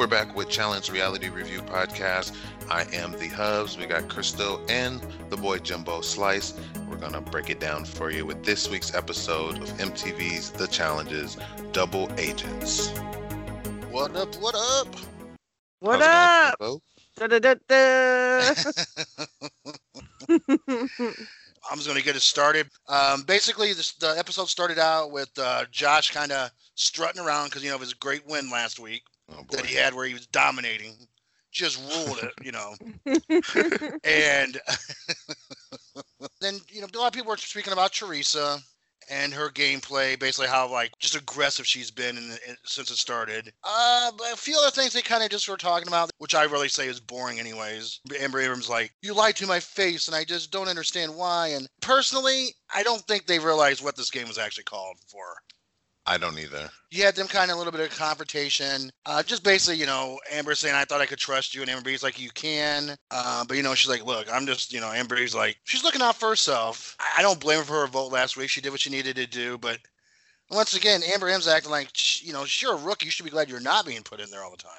We're back with Challenge Reality Review Podcast. I am the Hubs. We got Crystal and the boy Jumbo Slice. We're going to break it down for you with this week's episode of MTV's The Challenges Double Agents. What up? What up? What How's up? going, Da, da, da, da. I'm just going to get it started. Um, basically, this, the episode started out with uh, Josh kind of strutting around because, you know, of his great win last week Oh, that he had where he was dominating, just ruled it, you know. and then, you know, a lot of people were speaking about Teresa and her gameplay, basically how like just aggressive she's been in, in, since it started. Uh, but a few other things they kind of just were talking about, which I really say is boring, anyways. Amber Abrams like, you lied to my face, and I just don't understand why. And personally, I don't think they realized what this game was actually called for I don't either. you had them kind of a little bit of confrontation. Uh, just basically, you know, Amber saying, I thought I could trust you. And Amber B's like, you can. Uh, but, you know, she's like, look, I'm just, you know, Amber like, she's looking out for herself. I don't blame her for her vote last week. She did what she needed to do. But once again, Amber M's acting like, you know, you're a rookie. You should be glad you're not being put in there all the time.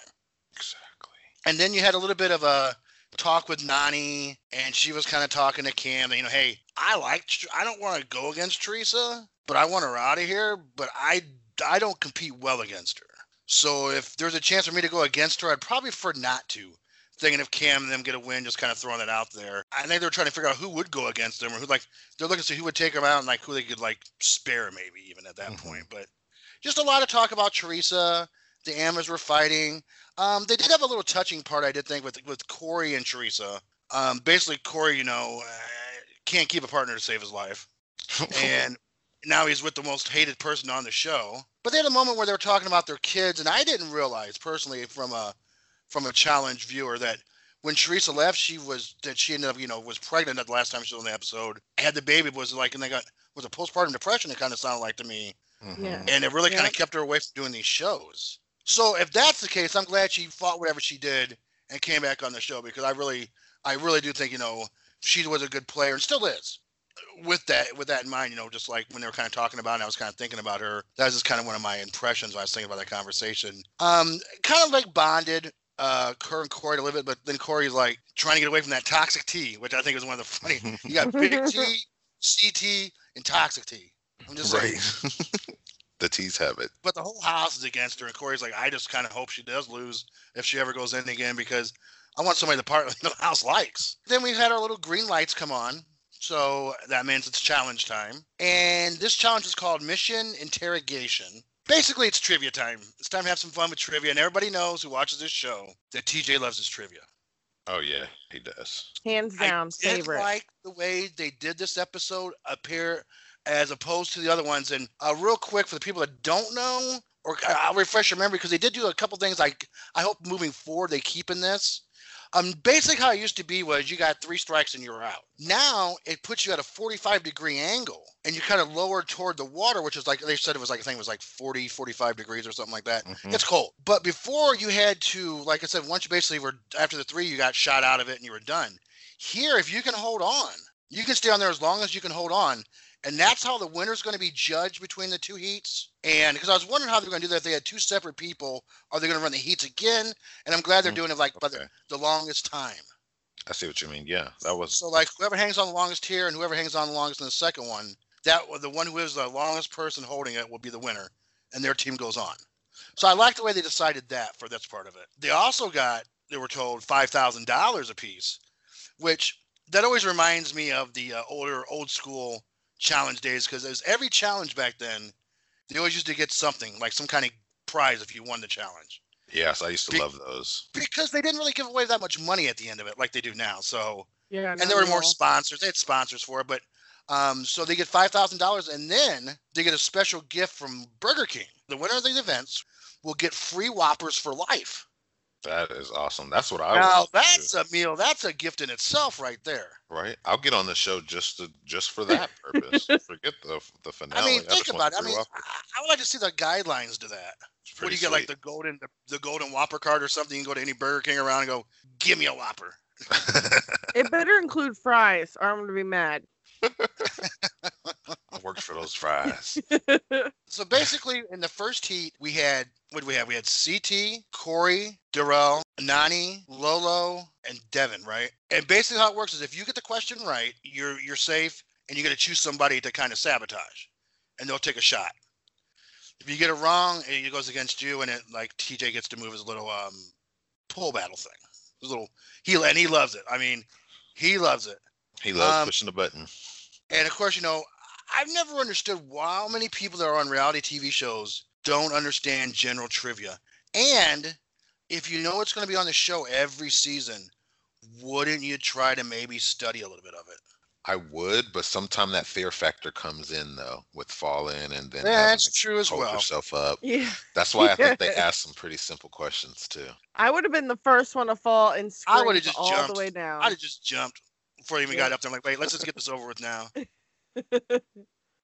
Exactly. And then you had a little bit of a talk with Nany, and she was kind of talking to Cam. You know, hey, I like, I don't want to go against Teresa, but I want her out of here. But I, I don't compete well against her. So if there's a chance for me to go against her, I'd probably prefer not to. Thinking if Cam and them get a win, just kind of throwing it out there. I think they're trying to figure out who would go against them, or who like they're looking to see who would take them out, and like who they could like spare, maybe even at that Mhm. point. But just a lot of talk about Teresa. The Amas were fighting. Um, they did have a little touching part, I did think, with with Corey and Teresa. Um, basically, Corey, you know, uh, can't keep a partner to save his life, and now he's with the most hated person on the show. But they had a moment where they were talking about their kids, and I didn't realize personally from a from a challenge viewer that when Teresa left, she was that she ended up, you know, was pregnant at the last time she was on the episode, had the baby, was like, and they got was a postpartum depression. It kind of sounded like to me Mhm. Yeah. and it really kind of kept her away from doing these shows. So if that's the case, I'm glad she fought whatever she did and came back on the show because I really, I really do think you know she was a good player and still is. With that, with that in mind, you know, just like when they were kind of talking about, it, I was kind of thinking about her. That was just kind of one of my impressions when I was thinking about that conversation. Um, kind of like bonded. Uh, her and Corey to live it, but then Corey's like trying to get away from that toxic tea, which I think is one of the funny. You got big T, CT, and toxic tea. I'm just saying. the T's have it. but the whole house is against her, and Corey's like, I just kind of hope she does lose if she ever goes in again because I want somebody the part the house likes. Then we had our little green lights come on, so that means it's challenge time, and this challenge is called Mission Interrogation. Basically, it's trivia time. It's time to have some fun with trivia, and everybody knows who watches this show that TJ loves his trivia. Oh yeah, he does. Hands down, favorite. I did like the way they did this episode appear as opposed to the other ones. And uh, real quick for the people that don't know, or I- I'll refresh your memory because they did do a couple things. Like I hope moving forward they keep in this. Um, basically how it used to be was you got three strikes and you're out. Now it puts you at a 45 degree angle and you kind of lower toward the water, which is like they said it was like I think it was like 40, 45 degrees or something like that. Mhm. It's cold. But before you had to, like I said, once you basically were after the three, you got shot out of it and you were done. Here, if you can hold on, you can stay on there as long as you can hold on. And that's how the winner's going to be judged between the two heats. And because I was wondering how they're going to do that if they had two separate people, are they going to run the heats again? And I'm glad they're Mm, doing it like by the, longest time. I see what you mean. Yeah, that was. So like whoever hangs on the longest here and whoever hangs on the longest in the second one, that the one who is the longest person holding it will be the winner, and their team goes on. So I like the way they decided that for this part of it. They also got they were told five thousand dollars a piece, which that always reminds me of the uh, older old school challenge days because there's every challenge back then. They always used to get something like some kind of prize if you won the challenge yes, I used to Be- love those. because they didn't really give away that much money at the end of it like they do now. So Yeah, and there were more sponsors. They had sponsors for it, but um, so they get five thousand dollars, and then they get a special gift from Burger King. The winner of these events will get free Whoppers for life. That is awesome. That's what I now that's do, a meal. That's a gift in itself, right there. right. I'll get on the show just to just for that purpose. Forget the the finale. I mean, think just about it. I mean, I, I would like to see the guidelines to that. What do pretty you get, like the golden, the, the golden Whopper card or something? You can go to any Burger King around and go, "Give me a Whopper." It better include fries, or I'm gonna be mad. works for those fries. So basically, in the first heat, we had what did we have? We had CT, Corey, Darrell, Nany, Lolo, and Devin, right? And basically, how it works is if you get the question right, you're you're safe, and you got to choose somebody to kind of sabotage, and they'll take a shot. If you get it wrong, it goes against you, and it like TJ gets to move his little um pole battle thing. His little he and he loves it. I mean, he loves it. He loves Um, pushing the button. And of course, you know, I've never understood how many people that are on reality TV shows don't understand general trivia. And if you know it's going to be on the show every season, wouldn't you try to maybe study a little bit of it? I would, but sometime that fear factor comes in though with falling and then That's true as hold well. yourself up. yeah. That's why I think they asked some pretty simple questions too. I would have been the first one to fall and I scream would've just all jumped. the way down. I'd have just jumped before I even Yeah. got up there. I'm like, wait, let's just get this over with now.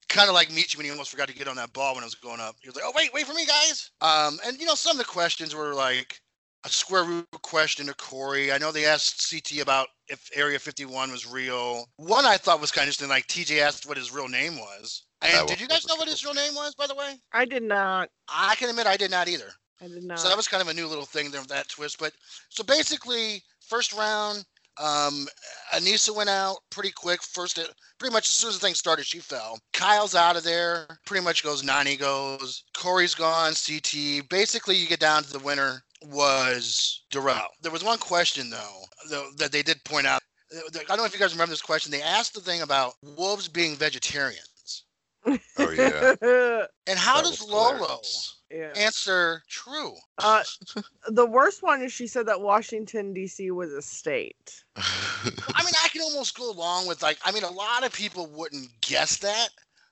kind of like Michi when he almost forgot to get on that ball when I was going up. He was like, "Oh wait, wait for me, guys." Um, and you know, some of the questions were like a square root question to Corey. I know they asked CT about if Area 51 was real. One I thought was kind of interesting. Like TJ asked what his real name was. And did you guys know what his real name was, by the way? I did not. I can admit I did not either. I did not. So that was kind of a new little thing there, that twist. But so basically, first round, um, Aneesa went out pretty quick. First, pretty much as soon as the thing started, she fell. Kyle's out of there. Pretty much goes. Nany goes. Corey's gone. CT. Basically, you get down to the winner was Darrell. There was one question though though, that they did point out. I don't know if you guys remember this question. They asked the thing about wolves being vegetarians. Oh yeah. And how That does was Lolo hilarious. Yeah. answer true? Uh, the worst one is she said that Washington D.C. was a state. I mean, I can almost go along with like. I mean, a lot of people wouldn't guess that,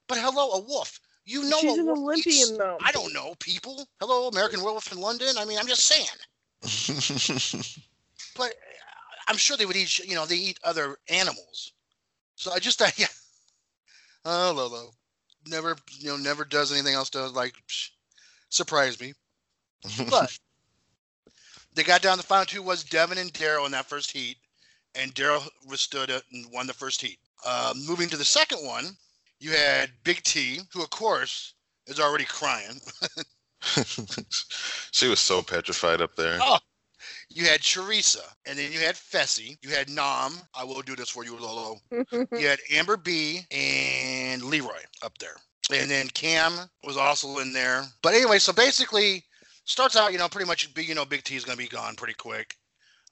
but hello, a wolf. You know, She's an Olympian though. I don't know people. Hello, American Werewolf in London. I mean, I'm just saying. But uh, I'm sure they would eat. You know, they eat other animals. So I just, yeah. Oh, Lolo, never, you know, never does anything else to like psh, surprise me. But they got down. The final two was Devin and Darrell in that first heat, and Darrell withstood it and won the first heat. Uh, moving to the second one, you had Big T, who of course is already crying. she was so petrified up there. Oh. You had Teresa, and then you had Fessy. You had Nam. I will do this for you, Lolo. You had Amber B and Leroy up there. And then Cam was also in there. But anyway, so basically, starts out, you know, pretty much, you know, Big T is going to be gone pretty quick.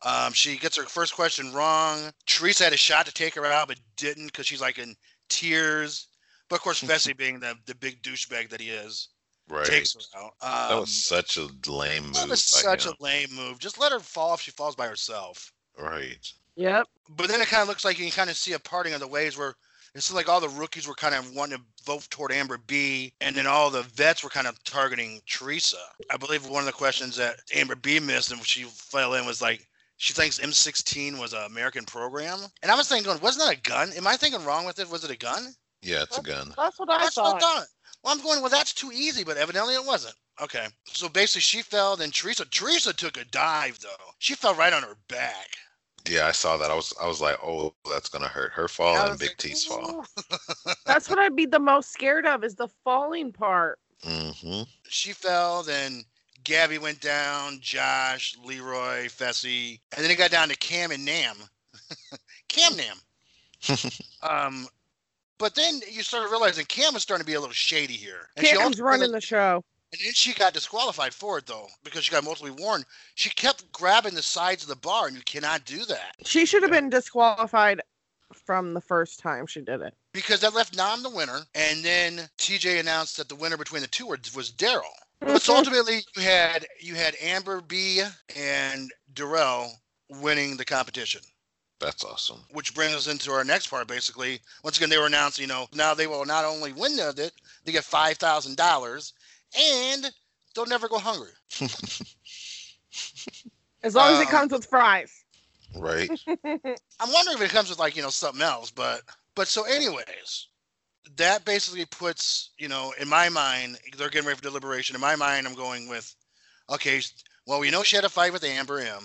Um, she gets her first question wrong. Teresa had a shot to take her out, but didn't because she's like in tears. But of course, Fessy, being the, the big douchebag that he is, right. takes her out. Um, that was such a lame move. that was such him. a lame move. Just let her fall if she falls by herself. Right. Yep. But then it kind of looks like you can kind of see a parting of the ways where it's like all the rookies were kind of wanting to vote toward Amber B, and then all the vets were kind of targeting Teresa. I believe one of the questions that Amber B missed and she fell in was like, she thinks M16 was an American program. And I was thinking, going, wasn't that a gun? Am I thinking wrong with it? Was it a gun? Yeah, it's a gun. That's what I That's what I thought. thought. Well, I'm going, well, that's too easy, but evidently it wasn't. Okay. So basically, she fell, then Teresa. Teresa took a dive, though. She fell right on her back. Yeah, I saw that. I was I was like, oh, that's gonna hurt. Her fall and Big like, T's fall. That's what I'd be the most scared of is the falling part. hmm she fell, then Gabby went down, Josh, Leroy, Fessy, and then it got down to Cam and Nam. Cam Nam. Um, but then you started realizing Cam was starting to be a little shady here. And she Cam's also- running the show. And then she got disqualified for it though, because she got multiple warned. She kept grabbing the sides of the bar, and you cannot do that She should have been disqualified from the first time she did it. because that left Nam the winner. And then TJ announced that the winner between the two was, was Darrell. But so ultimately, you had you had Amber B and Darrell winning the competition. That's awesome. which brings us into our next part. Basically, once again, they were announced, you know, now they will not only win the, it, they get five thousand dollars, and they'll never go hungry. as long as it um, comes with fries. right. I'm wondering if it comes with like you know something else, but but so anyways, that basically puts you know in my mind they're getting ready for deliberation. In my mind, I'm going with, okay, well we know she had a fight with Amber M,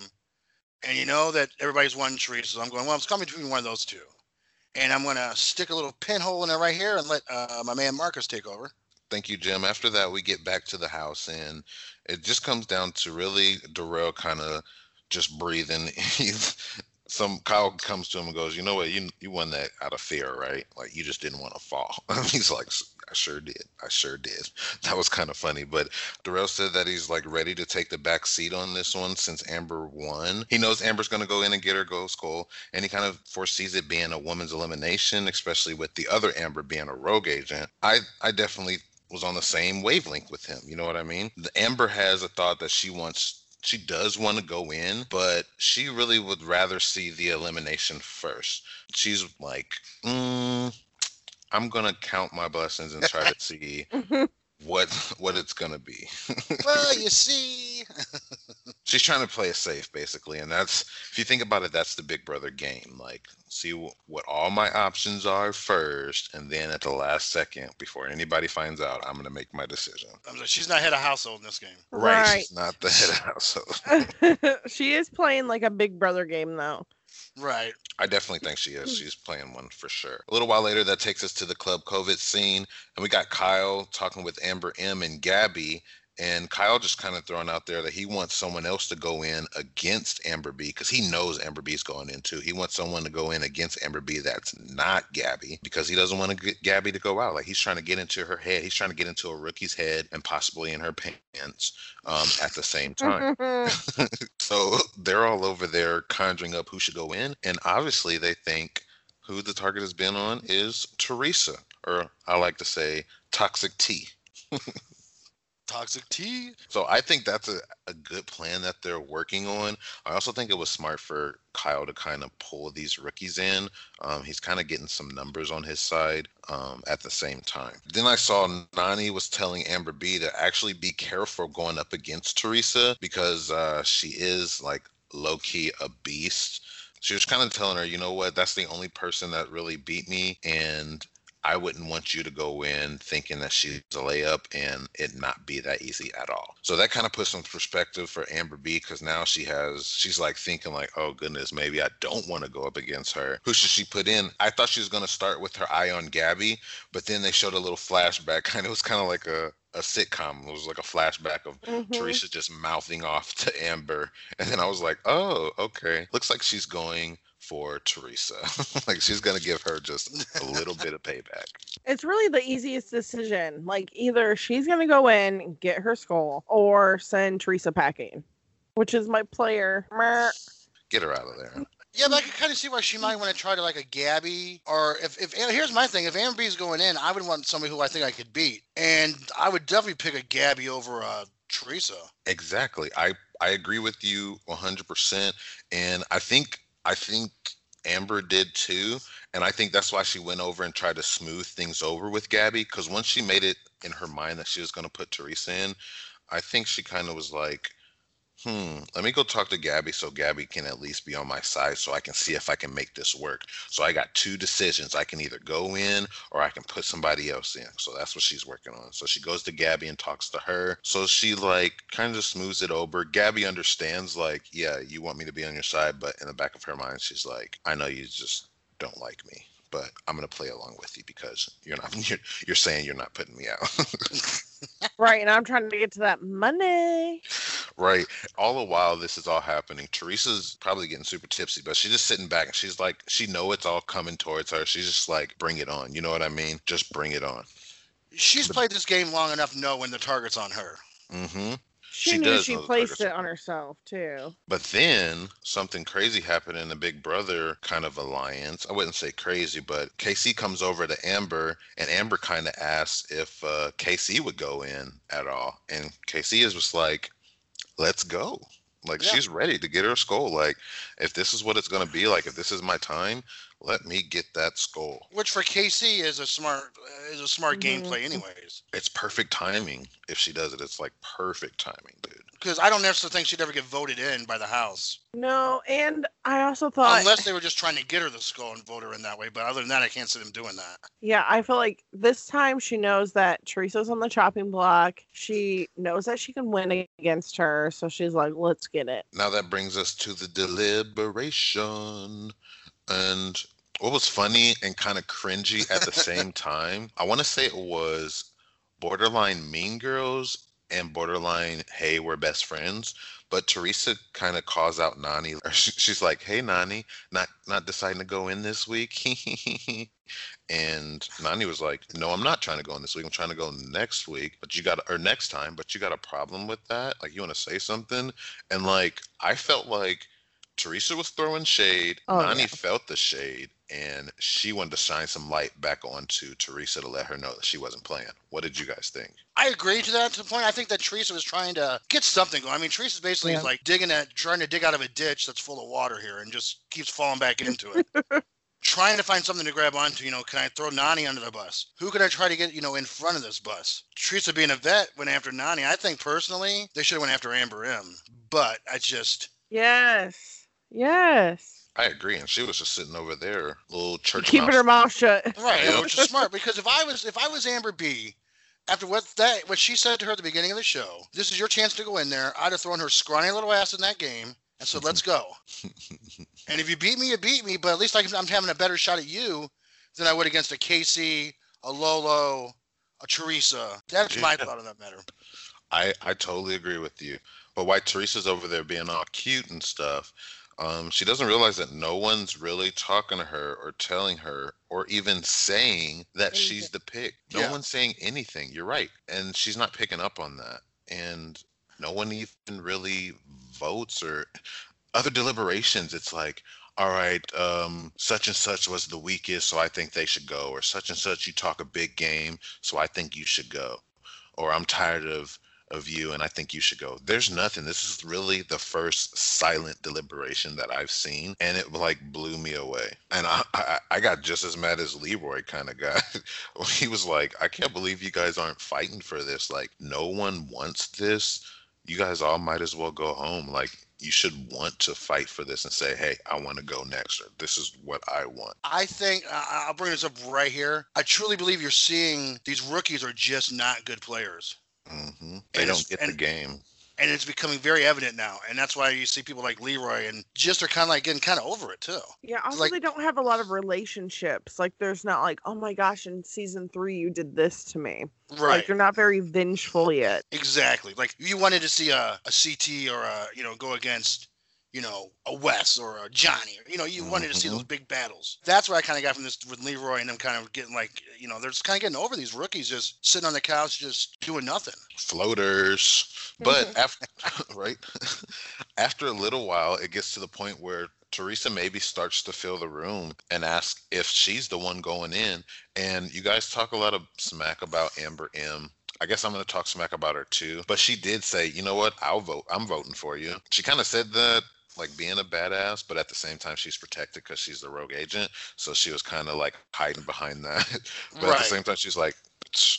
and you know that everybody's won Teresa. So I'm going well, it's coming between one of those two, and I'm gonna stick a little pinhole in it right here and let uh, my man Marcus take over. Thank you, Jim. After that, we get back to the house, and it just comes down to really Darrell kind of just breathing. He's some Kyle comes to him and goes, "You know what? You you won that out of fear, right? Like you just didn't want to fall." He's like, "I sure did. I sure did." That was kind of funny. But Darrell said that he's like ready to take the back seat on this one since Amber won. He knows Amber's to go in and get her gold skull, and he kind of foresees it being a woman's elimination, especially with the other Amber being a rogue agent. I I definitely was on the same wavelength with him. You know what I mean? The Amber has a thought that she wants she does want to go in, but she really would rather see the elimination first. She's like, mm, I'm gonna count my blessings and try to see what what it's gonna be. well, you see, she's trying to play it safe, basically, and that's if you think about it, that's the Big Brother game. Like, see w- what all my options are first, and then at the last second, before anybody finds out, I'm gonna make my decision. I'm like, she's not head of household in this game. Right, Right. she's not the head of household. she is playing like a Big Brother game though. Right. I definitely think she is. She's playing one for sure. A little while later, that takes us to the Club COVID scene, and we got Kyle talking with Amber M and Gabby. And Kyle just kind of throwing out there that he wants someone else to go in against Amber B because he knows Amber B's going in too. He wants someone to go in against Amber B that's not Gabby because he doesn't want to get Gabby to go out. Like he's trying to get into her head. He's trying to get into a rookie's head and possibly in her pants um, at the same time. so they're all over there conjuring up who should go in, and obviously they think who the target has been on is Teresa, or I like to say Toxic T. Toxic tea. So I think that's a, a good plan that they're working on. I also think it was smart for Kyle to kind of pull these rookies in. Um, he's kind of getting some numbers on his side um, at the same time. Then I saw Nany was telling Amber B to actually be careful going up against Teresa because uh, she is like low key a beast. She was kind of telling her, you know what, that's the only person that really beat me. And I wouldn't want you to go in thinking that she's a layup and it not be that easy at all. So that kind of puts some perspective for Amber B because now she has she's like thinking like, oh goodness, maybe I don't want to go up against her. Who should she put in? I thought she was gonna start with her eye on Gabby, but then they showed a little flashback. Kind of it was kind of like a a sitcom. It was like a flashback of Mhm. Teresa just mouthing off to Amber. And then I was like, oh, okay. Looks like she's going for Teresa. like she's gonna give her just a little bit of payback. It's really the easiest decision. Like either she's gonna go in and get her skull, or send Teresa packing, which is my player. Mer. Get her out of there. Yeah, but I can kind of see why she might want to try to like a Gabby, or if if here's my thing: if Amber B going in, I would want somebody who I think I could beat, and I would definitely pick a Gabby over uh, Teresa. Exactly. I I agree with you 100% and I think I think Amber did too and I think that's why she went over and tried to smooth things over with Gabby cuz once she made it in her mind that she was going to put Teresa in, I think she kind of was like Hmm, let me go talk to Gabby so Gabby can at least be on my side so I can see if I can make this work. So I got two decisions. I can either go in or I can put somebody else in. So that's what she's working on. So she goes to Gabby and talks to her. So she like kind of smooths it over. Gabby understands like, yeah, you want me to be on your side, but in the back of her mind she's like, I know you just don't like me, but I'm to play along with you because you're not you're, you're saying you're not putting me out. Right, and I'm trying to get to that money. Right. All the while this is all happening, Teresa's probably getting super tipsy, but she's just sitting back and she's like, she know it's all coming towards her. She's just like, bring it on. You know what I mean? Just bring it on. She's played this game long enough to know when the target's on her. hmm She, She knew does she placed it on herself too. But then something crazy happened in the Big Brother kind of alliance. I wouldn't say crazy, but KC comes over to Amber, and Amber kind of asks if uh, KC would go in at all, and KC is just like, "Let's go." Like Yeah. she's ready to get her skull. Like if this is what it's gonna be, like if this is my time, let me get that skull. Which for KC is a smart is a smart Mhm. gameplay, anyways. It's perfect timing. If she does it, it's like perfect timing, dude. Because I don't necessarily think she'd ever get voted in by the House, No, and I also thought, unless they were just trying to get her the skull and vote her in that way. But other than that, I can't see them doing that. yeah, I feel like this time she knows that Teresa's on the chopping block. She knows that she can win against her, so she's like, "Let's get it." Now that brings us to the deliberation. And What was funny and kind of cringy at the same time, I want to say it was borderline Mean Girls and borderline Hey, we're best friends. But Teresa kind of calls out Nany. She's like, "Hey, Nany, not not deciding to go in this week." and Nany was like, "No, I'm not trying to go in this week. I'm trying to go next week. But you got or next time. But you got a problem with that? Like, you want to say something?" And like, I felt like Teresa was throwing shade. Oh, Nany yeah. felt the shade, and she wanted to shine some light back onto Teresa to let her know that she wasn't playing. What did you guys think? I agree to that to the point. I think that Teresa was trying to get something going. I mean, Teresa's basically Yeah. like digging at, trying to dig out of a ditch that's full of water here, and just keeps falling back into it. trying to find something to grab onto. You know, can I throw Nany under the bus? Who could I try to get? You know, in front of this bus? Teresa, being a vet, went after Nany. I think personally, they should have went after Amber M. But I just, Yes. Yes. I agree, and she was just sitting over there, little church Keeping mouse. her mouth shut. right, Yeah. which is smart because if I was if I was Amber B. After what that what she said to her at the beginning of the show, this is your chance to go in there. I'd have thrown her scrawny little ass in that game and said, "Let's go." And if you beat me, you beat me. But at least I can, I'm having a better shot at you than I would against a Casey, a Lolo, a Teresa. That's my Yeah. thought on that matter. I I totally agree with you. But why Teresa's over there being all cute and stuff, um, she doesn't realize that no one's really talking to her or telling her or even saying that she's the pick. No Yeah. one's saying anything. You're right, and she's not picking up on that. And no one even really votes or other deliberations. It's like. All right, um, such and such was the weakest, so I think they should go. Or such and such, you talk a big game, so I think you should go. Or I'm tired of of you and I think you should go. There's nothing. This is really the first silent deliberation that I've seen and it like blew me away. And I I, I got just as mad as Leroy kind of got. he was like, I can't believe you guys aren't fighting for this. Like no one wants this. You guys all might as well go home. Like you should want to fight for this and say, "Hey, I want to go next," or "This is what I want." I think I- I'll bring this up right here. I truly believe you're seeing these rookies are just not good players. Hmm They And don't it's- get the and- game. and it's becoming very evident now and that's why you see people like leroy and just are kind of like getting kind of over it too Yeah, also like- they don't have a lot of relationships. Like there's not like, oh my gosh, in season three you did this to me. right Like they're not very vengeful yet. exactly like you wanted to see a, a ct or a you know go against you know a wes or a johnny you know you wanted to see those mm-hmm. big battles that's what i kind of got from this with leroy and them kind of getting like you know they're just kind of getting over these rookies just sitting on the couch just doing nothing floaters. But after right after a little while, it gets to the point where Teresa maybe starts to fill the room and ask if she's the one going in. And you guys talk a lot of smack about Amber M. I guess I'm going to talk smack about her too. But she did say, you know what? I'll vote. I'm voting for you. She kind of said that like being a badass, but at the same time, she's protected because she's the rogue agent. So she was kind of like hiding behind that. but at the same time, she's like,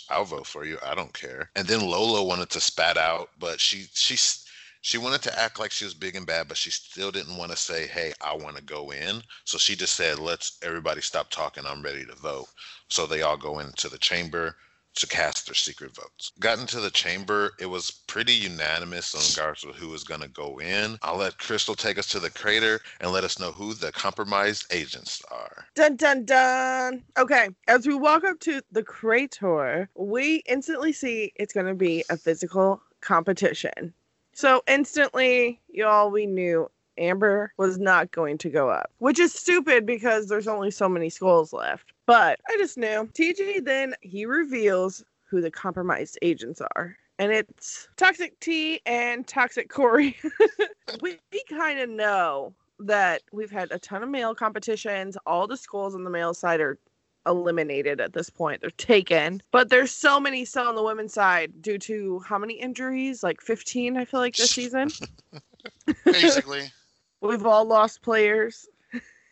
I'll vote for you. I don't care. And then Lolo wanted to spat out, but she she's she wanted to act like she was big and bad, but she still didn't want to say, "Hey, I want to go in." So she just said, "Let's everybody stop talking. I'm ready to vote." So they all go into the chamber to cast their secret votes. Got into the chamber. It was pretty unanimous on to who was going to go in. I'll let Crystal take us to the crater and let us know who the compromised agents are. Dun dun dun. Okay, as we walk up to the crater, we instantly see it's going to be a physical competition. So instantly, y'all, we knew Amber was not going to go up, which is stupid because there's only so many skulls left. But I just knew. TJ then he reveals who the compromised agents are. And it's Toxic T and Toxic Corey. we we kind of know that we've had a ton of male competitions. All the schools on the male side are eliminated at this point. They're taken. But there's so many still on the women's side due to how many injuries? Like 15, I feel like, this season. basically We've all lost players.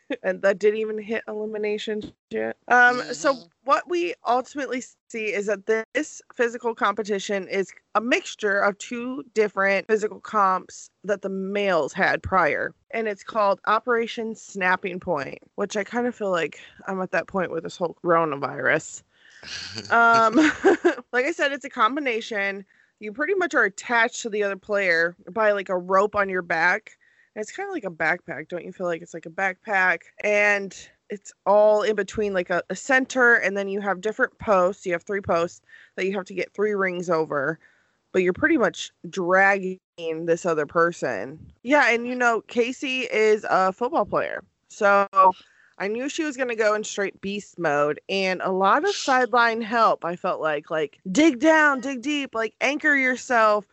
and that didn't even hit elimination yet. Um, so what we ultimately see is that this physical competition is a mixture of two different physical comps that the males had prior. And it's called Operation Snapping Point, which I kind of feel like I'm at that point with this whole coronavirus. Um, like I said, it's a combination. You pretty much are attached to the other player by like a rope on your back. It's kind of like a backpack, don't you feel like it's like a backpack? And it's all in between like a, a center and then you have different posts you have three posts that you have to get three rings over but you're pretty much dragging this other person. Yeah and you know casey is a football player so i knew she was going to go in straight beast mode and a lot of sideline help i felt like like dig down dig deep like anchor yourself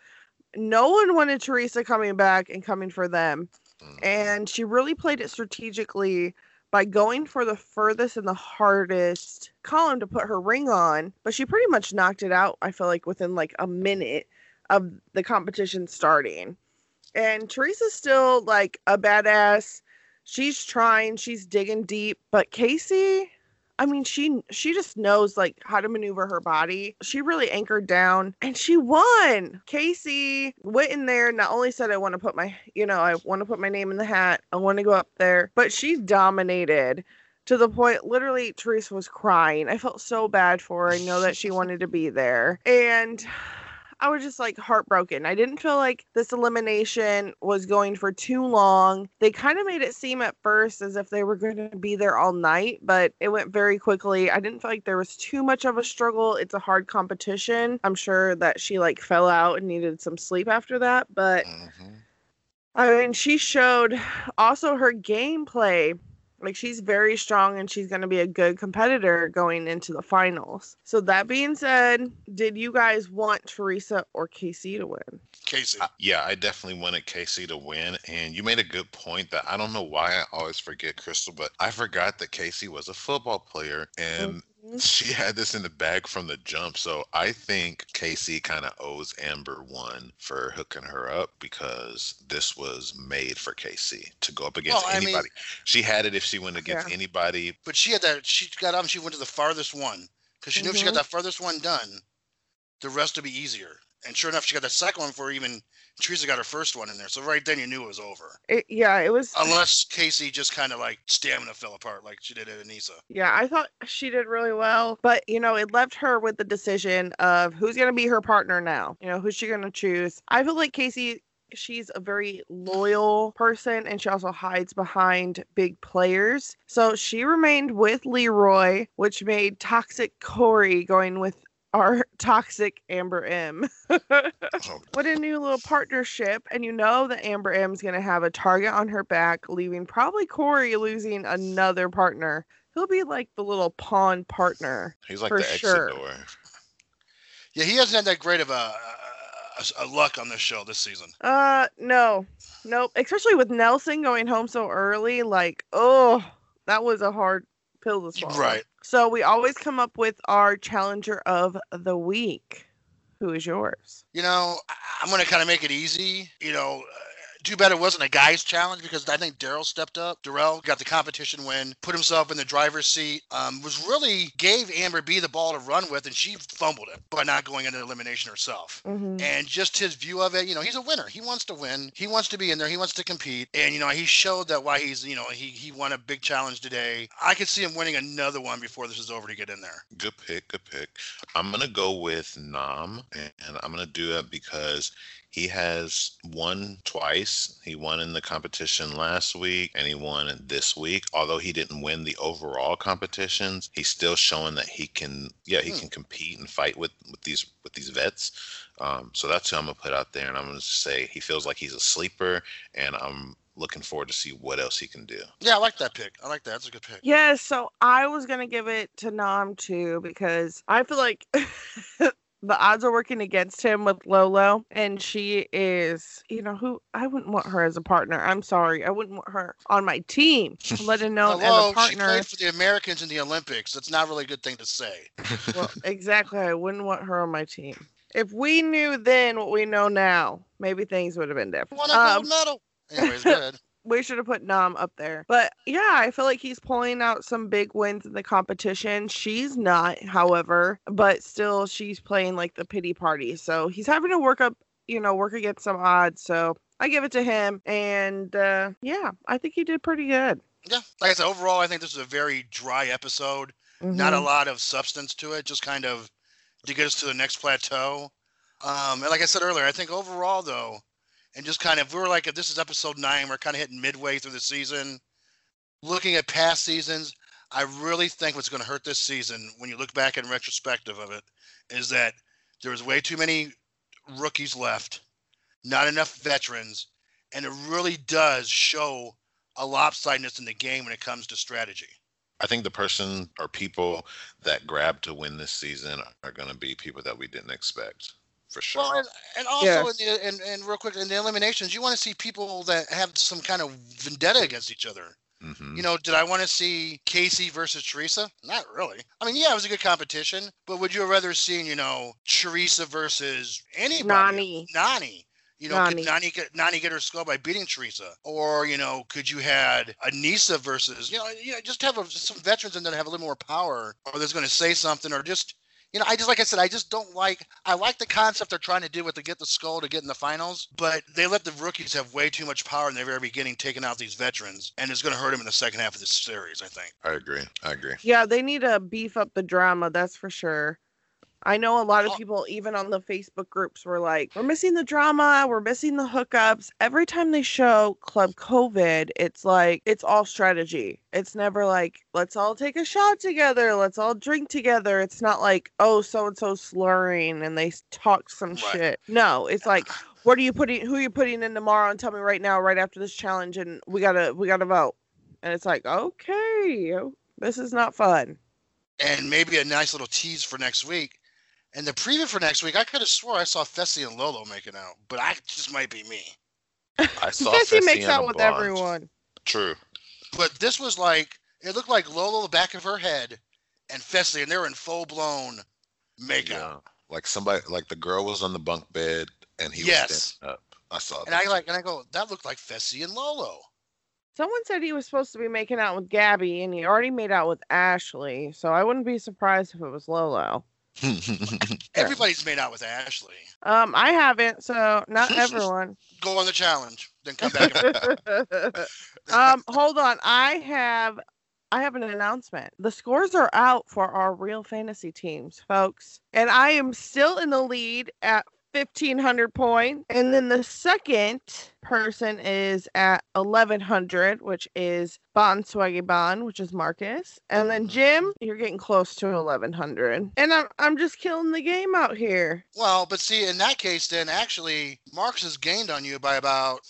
no one wanted teresa coming back and coming for them. Mm. and she really played it strategically by going for the furthest and the hardest column to put her ring on but she pretty much knocked it out i feel like within like a minute of the competition starting. And teresa's still like a badass. She's trying she's digging deep but casey i mean she she just knows like how to maneuver her body. She really anchored down and she won. Casey went in there not only said i want to put my you know i want to put my name in the hat i want to go up there but she dominated to the point literally teresa was crying. I felt so bad for her. I know that she wanted to be there. And I was just like heartbroken. I didn't feel like this elimination was going for too long. They kind of made it seem at first as if they were going to be there all night, but it went very quickly. I didn't feel like there was too much of a struggle. It's a hard competition. I'm sure that she like fell out and needed some sleep after that, but Mhm. I mean, she showed also her gameplay. Like she's very strong and she's going to be a good competitor going into the finals. So that being said, did you guys want Teresa or KC to win? Casey. I- yeah, I definitely wanted Casey to win, and you made a good point that I don't know why I always forget Crystal, but I forgot that Casey was a football player, and Mhm. she had this in the bag from the jump. So I think Casey kind of owes Amber one for hooking her up because this was made for Casey to go up against Well, I mean- anybody. she had it if she went against Yeah. anybody. But she had that. She got up. and She went to the farthest one because she knew if she got Mhm. that farthest one done, the rest would be easier. And sure enough, she got that second one before even Teresa got her first one in there. So right then you knew it was over. It, yeah, it was. Unless Casey just kind of like stamina fell apart like she did at Aneesa. Yeah, I thought she did really well, but you know, it left her with the decision of who's going to be her partner now. You know, who's she going to choose? I feel like Casey she's a very loyal person and she also hides behind big players. So she remained with Leroy, which made Toxic Corey going with our toxic Amber M. Oh, what a new little partnership. And you know that Amber M's going to have a target on her back, leaving probably Corey losing another partner. He'll be like the little pawn partner. he's like For the exit sure. door. Yeah, he hasn't had that great of a, a, a luck on this show this season. Uh, no, nope. Especially with Nelson going home so early. Like, oh, that was a hard pill to swallow. Right. So we always come up with our challenger of the week. Who is yours? You know, I'm going to kind of make it easy. You know, too bad it wasn't a guy's challenge because I think Darrell stepped up. Darrell got the competition win, put himself in the driver's seat, um, was really gave Amber B the ball to run with, and she fumbled it by not going into elimination herself. Mm-hmm. And just his view of it, you know, he's a winner. He wants to win. He wants to be in there. He wants to compete. And you know, he showed that why he's, you know, he he won a big challenge today. I could see him winning another one before this is over to get in there. Good pick, good pick. I'm gonna go with Nam, and I'm gonna do that because he has won twice. He won in the competition last week, and he won this week. Although he didn't win the overall competitions, he's still showing that he can. Yeah, he Hmm. can compete and fight with with these with these vets. Um, so that's who I'm gonna put out there, and I'm gonna say he feels like he's a sleeper, and I'm looking forward to see what else he can do. Yeah, I like that pick. I like that. That's a good pick. Yeah, so I was gonna give it to Nam too because I feel like the odds are working against him with Lolo, and she is, you know, who I wouldn't want her as a partner. I'm sorry, I wouldn't want her on my team, let alone Hello, as a partner. she partner. played for the Americans in the Olympics. That's not really a good thing to say. well, exactly, I wouldn't want her on my team. If we knew then what we know now, maybe things would have been different. Won a Um, gold medal. Anyways, good. We should have put Nam up there. But yeah, I feel like he's pulling out some big wins in the competition. She's not, however, but still she's playing like the pity party. So he's having to work up, you know, work against some odds. So I give it to him. And uh, yeah, I think he did pretty good. Yeah, like I said, overall, I think this is a very dry episode. Not a Mhm. lot of substance to it, just kind of to get us to the next plateau. Um, and like I said earlier, I think overall though, and just kind of we were like, if this is episode nine, we're kind of hitting midway through the season. Looking at past seasons, I really think what's going to hurt this season, when you look back in retrospective of it, is that there was way too many rookies left, not enough veterans, and it really does show a lopsidedness in the game when it comes to strategy. I think the person or people that grab to win this season are going to be people that we didn't expect for sure. Well, and, and also, Yes. in the, and, and real quick, in the eliminations, you want to see people that have some kind of vendetta against each other. hmm You know, did I want to see Casey versus Teresa? Not really. I mean, yeah, it was a good competition, but would you have rather seen, you know, Teresa versus anybody? Nany. Nany. You know, Nany. could Nany get Nany get her skull by beating Teresa, or you know, could you had Aneesa versus you know, you know, just have a, some veterans in there that have a little more power, or that's going to say something, or just you know, I just like I said, I just don't like. I like the concept they're trying to do with to get the skull to get in the finals, but they let the rookies have way too much power in the very beginning, taking out these veterans, and it's going to hurt them in the second half of this series. I think. I agree. I agree. Yeah, they need to beef up the drama, that's for sure. I know a lot of people, even on the Facebook groups, were like, we're missing the drama, we're missing the hookups. Every time they show Club COVID, it's like, it's all strategy. It's never like, let's all take a shot together, let's all drink together. It's not like, oh, so and so slurring and they talk some Right. shit. No, it's like, what are you putting, who are you putting in tomorrow and tell me right now, right after this challenge, and we gotta, we gotta vote. And it's like, okay, this is not fun. and maybe a nice little tease for next week. And the preview for next week, I could have swore I saw Fessy and Lolo making out, but I just might be me. I saw Fessy Fessy makes and out with Bond. everyone. True. But this was like it looked like Lolo the back of her head and Fessy, and they were in full blown makeout. Yeah. Like somebody, like the girl was on the bunk bed and he Yes. was standing up. I saw And that. I like and I go, that looked like Fessy and Lolo. Someone said he was supposed to be making out with Gabby, and he already made out with Ashley. So I wouldn't be surprised if it was Lolo. Everybody's made out with Ashley. Um, I haven't, so not everyone. Go on the challenge, then come back. um, hold on. I have, I have an announcement. The scores are out for our real fantasy teams, folks, and I am still in the lead at. 1500 points and then the second person is at 1100 which is bon swaggy bon which is marcus and then jim you're getting close to 1100 and i'm, I'm just killing the game out here Well, but see, in that case, then actually, Marcus has gained on you by about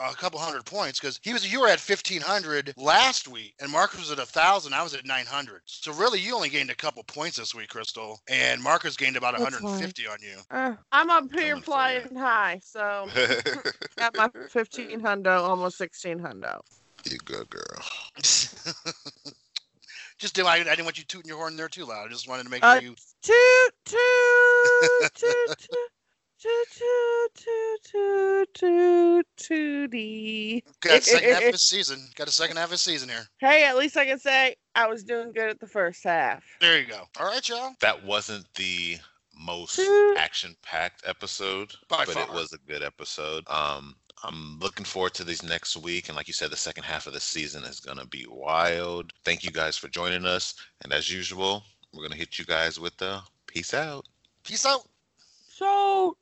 a couple hundred points because he was you were at fifteen hundred last week, and Marcus was at a thousand. I was at nine hundred. So really, you only gained a couple points this week, Crystal, and Marcus gained about That's 150 on you. uh, i'm up here Coming flying high so at my 1500 almost 1600 you good girl. Just did I, I didn't want you tooting your horn there too loud. I just wanted to make Uh, sure you. toot toot toot toot toot toot toot toot tootie. Got a second half of the season. Got a second half of the season here. Hey, at least I can say I was doing good at the first half. There you go. All right, y'all. That wasn't the most action-packed episode, By but it was a good episode. Um, I'm looking forward to these next week, and like you said, the second half of the season is gonna be wild. Thank you guys for joining us, and as usual, we're gonna hit you guys with the peace out. Peace out. So